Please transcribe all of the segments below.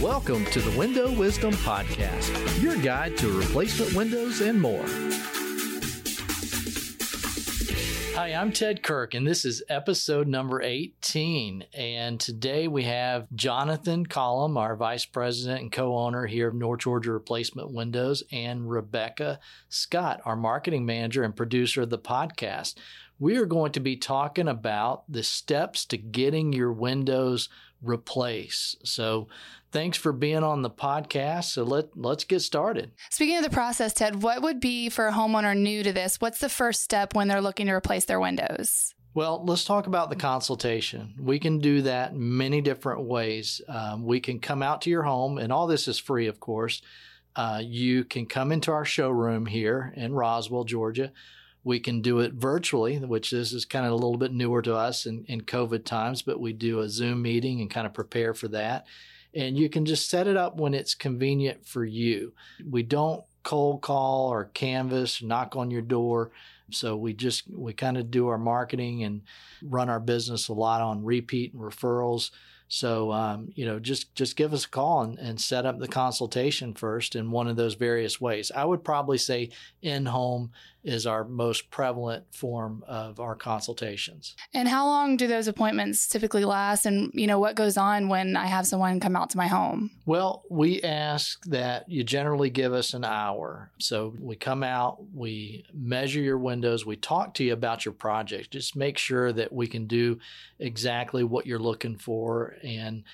Welcome to the Window Wisdom Podcast, your guide to replacement windows and more. Hi, I'm Ted Kirk, and this is episode number 18. And today we have Jonathan Collum, our vice president and co owner here of North Georgia Replacement Windows, and Rebecca Scott, our marketing manager and producer of the podcast. We are going to be talking about the steps to getting your windows replaced. So, thanks for being on the podcast. So let let's get started. Speaking of the process, Ted, what would be for a homeowner new to this? What's the first step when they're looking to replace their windows? Well, let's talk about the consultation. We can do that many different ways. Um, we can come out to your home, and all this is free, of course. Uh, you can come into our showroom here in Roswell, Georgia. We can do it virtually, which this is kind of a little bit newer to us in, in COVID times, but we do a Zoom meeting and kind of prepare for that and you can just set it up when it's convenient for you. We don't cold call or canvas, knock on your door. So we just, we kind of do our marketing and run our business a lot on repeat and referrals. So, um, you know, just, just give us a call and, and set up the consultation first in one of those various ways. I would probably say in home is our most prevalent form of our consultations. And how long do those appointments typically last? And, you know, what goes on when I have someone come out to my home? Well, we ask that you generally give us an hour. So we come out, we measure your windows, we talk to you about your project. Just make sure that we can do exactly what you're looking for and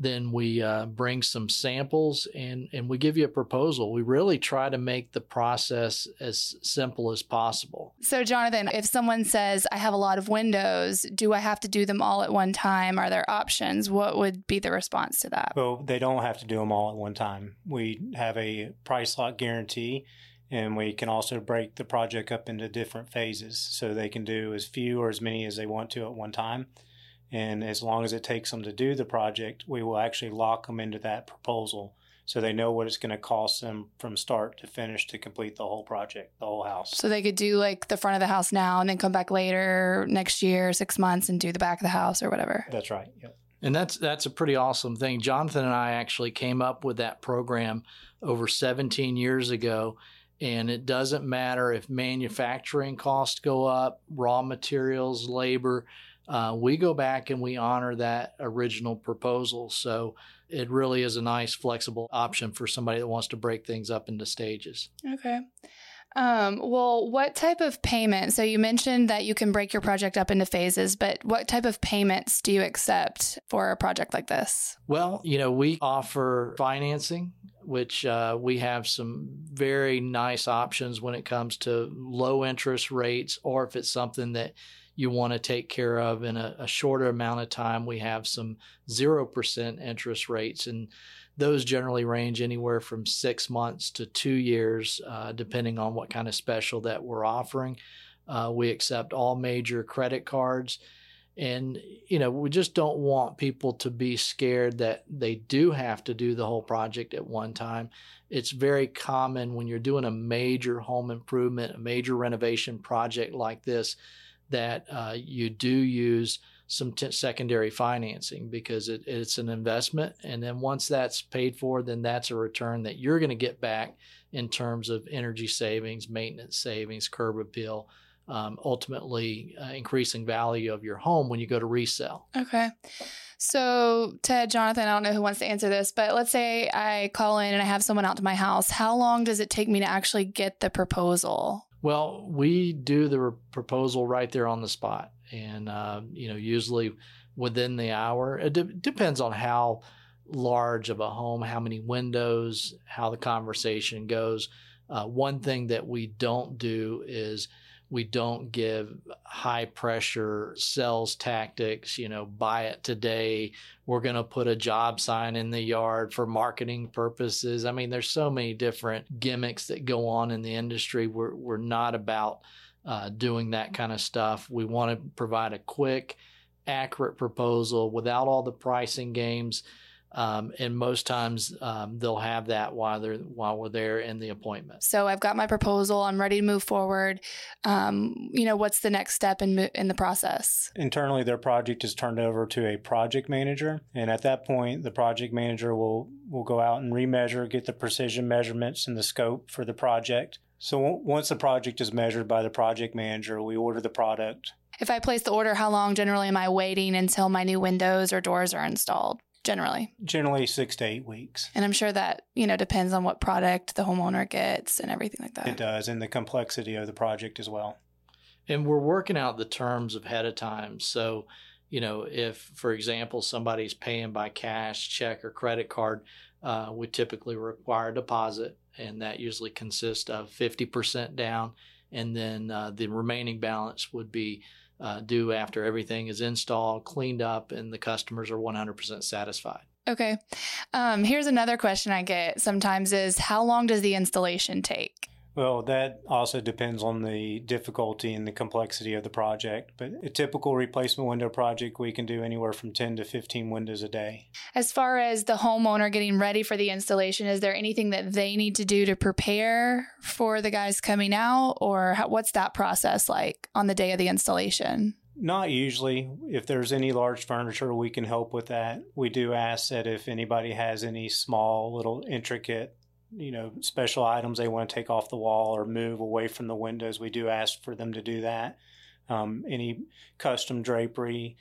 then we uh, bring some samples and, and we give you a proposal. We really try to make the process as simple as possible. So, Jonathan, if someone says, I have a lot of windows, do I have to do them all at one time? Are there options? What would be the response to that? Well, they don't have to do them all at one time. We have a price lock guarantee and we can also break the project up into different phases so they can do as few or as many as they want to at one time. And as long as it takes them to do the project, we will actually lock them into that proposal so they know what it's going to cost them from start to finish to complete the whole project, the whole house. So they could do like the front of the house now and then come back later next year, six months, and do the back of the house or whatever. That's right. Yep. And that's that's a pretty awesome thing. Jonathan and I actually came up with that program over 17 years ago. And it doesn't matter if manufacturing costs go up, raw materials, labor, uh, we go back and we honor that original proposal. So it really is a nice, flexible option for somebody that wants to break things up into stages. Okay. Um, well, what type of payment? So you mentioned that you can break your project up into phases, but what type of payments do you accept for a project like this? Well, you know, we offer financing, which uh, we have some very nice options when it comes to low interest rates, or if it's something that you want to take care of in a, a shorter amount of time. We have some 0% interest rates, and those generally range anywhere from six months to two years, uh, depending on what kind of special that we're offering. Uh, we accept all major credit cards. And, you know, we just don't want people to be scared that they do have to do the whole project at one time. It's very common when you're doing a major home improvement, a major renovation project like this, that uh, you do use some t- secondary financing because it, it's an investment. And then once that's paid for, then that's a return that you're going to get back in terms of energy savings, maintenance savings, curb appeal, um, ultimately uh, increasing value of your home when you go to resell. Okay. So, Ted, Jonathan, I don't know who wants to answer this, but let's say I call in and I have someone out to my house. How long does it take me to actually get the proposal? Well, we do the proposal right there on the spot, and uh, you know, usually within the hour. It de- depends on how large of a home, how many windows, how the conversation goes. Uh, one thing that we don't do is we don't give high pressure sales tactics, you know, buy it today. We're going to put a job sign in the yard for marketing purposes. I mean, there's so many different gimmicks that go on in the industry. We're, we're not about uh, doing that kind of stuff. We want to provide a quick, accurate proposal without all the pricing games. Um, and most times um, they'll have that while they're while we're there in the appointment. So I've got my proposal. I'm ready to move forward. Um, you know, what's the next step in in the process? Internally, their project is turned over to a project manager, and at that point, the project manager will will go out and remeasure, get the precision measurements and the scope for the project. So once the project is measured by the project manager, we order the product. If I place the order, how long generally am I waiting until my new windows or doors are installed? Generally? Generally six to eight weeks. And I'm sure that, you know, depends on what product the homeowner gets and everything like that. It does, and the complexity of the project as well. And we're working out the terms ahead of time. So, you know, if, for example, somebody's paying by cash, check, or credit card, uh, we typically require a deposit, and that usually consists of 50% down, and then uh, the remaining balance would be uh, due after everything is installed, cleaned up, and the customers are 100% satisfied. Okay. Um, here's another question I get sometimes is how long does the installation take? Well, that also depends on the difficulty and the complexity of the project. But a typical replacement window project, we can do anywhere from 10 to 15 windows a day. As far as the homeowner getting ready for the installation, is there anything that they need to do to prepare for the guys coming out? Or how, what's that process like on the day of the installation? Not usually. If there's any large furniture, we can help with that. We do ask that if anybody has any small, little intricate you know special items they want to take off the wall or move away from the windows we do ask for them to do that. Um, any custom drapery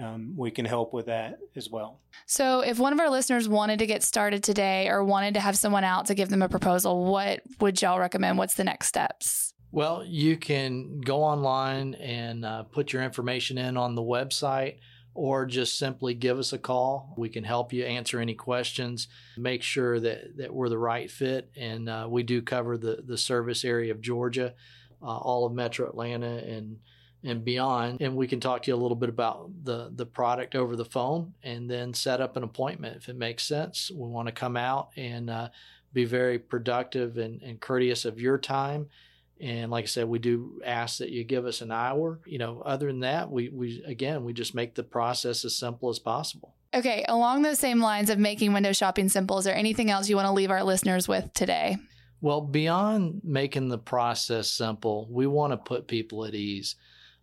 um, we can help with that as well. So if one of our listeners wanted to get started today or wanted to have someone out to give them a proposal what would y'all recommend? What's the next steps? Well you can go online and uh, put your information in on the website or just simply give us a call. We can help you answer any questions, make sure that, that we're the right fit. And uh, we do cover the, the service area of Georgia, uh, all of Metro Atlanta, and and beyond. And we can talk to you a little bit about the, the product over the phone and then set up an appointment if it makes sense. We want to come out and uh, be very productive and, and courteous of your time and like I said, we do ask that you give us an hour. You know, other than that, we, we again, we just make the process as simple as possible. Okay, along those same lines of making window shopping simple, is there anything else you want to leave our listeners with today? Well, beyond making the process simple, we want to put people at ease.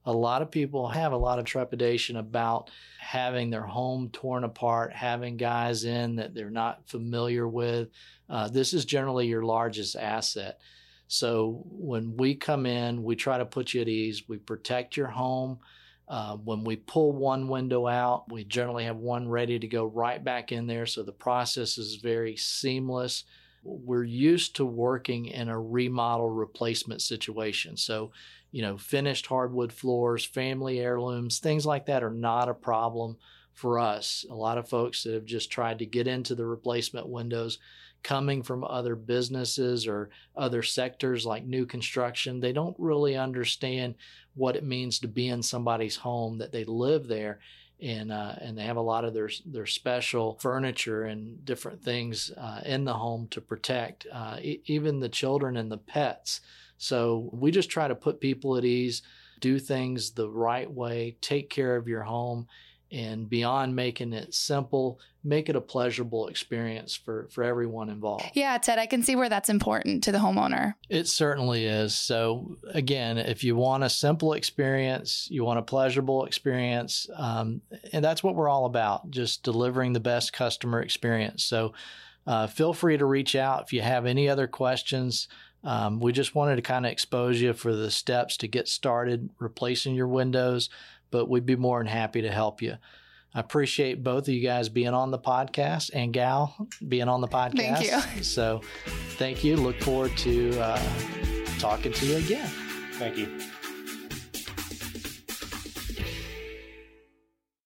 A lot of people have a lot of trepidation about having their home torn apart, having guys in that they're not familiar with. Uh, this is generally your largest asset. So when we come in, we try to put you at ease. We protect your home. Uh, when we pull one window out, we generally have one ready to go right back in there. So the process is very seamless. We're used to working in a remodel replacement situation. So, you know, finished hardwood floors, family heirlooms, things like that are not a problem for us. A lot of folks that have just tried to get into the replacement windows coming from other businesses or other sectors like new construction, they don't really understand what it means to be in somebody's home, that they live there. And, uh, and they have a lot of their their special furniture and different things uh, in the home to protect, uh, e- even the children and the pets. So we just try to put people at ease, do things the right way, take care of your home, and beyond making it simple make it a pleasurable experience for for everyone involved. Yeah ted i can see where that's important to the homeowner. It certainly is. So again if you want a simple experience you want a pleasurable experience um, and that's what we're all about just delivering the best customer experience. So uh, feel free to reach out if you have any other questions. Um, we just wanted to kind of expose you for the steps to get started replacing your windows but we'd be more than happy to help you. I appreciate both of you guys being on the podcast and Gal being on the podcast. Thank you. So, thank you. Look forward to uh, talking to you again. Thank you.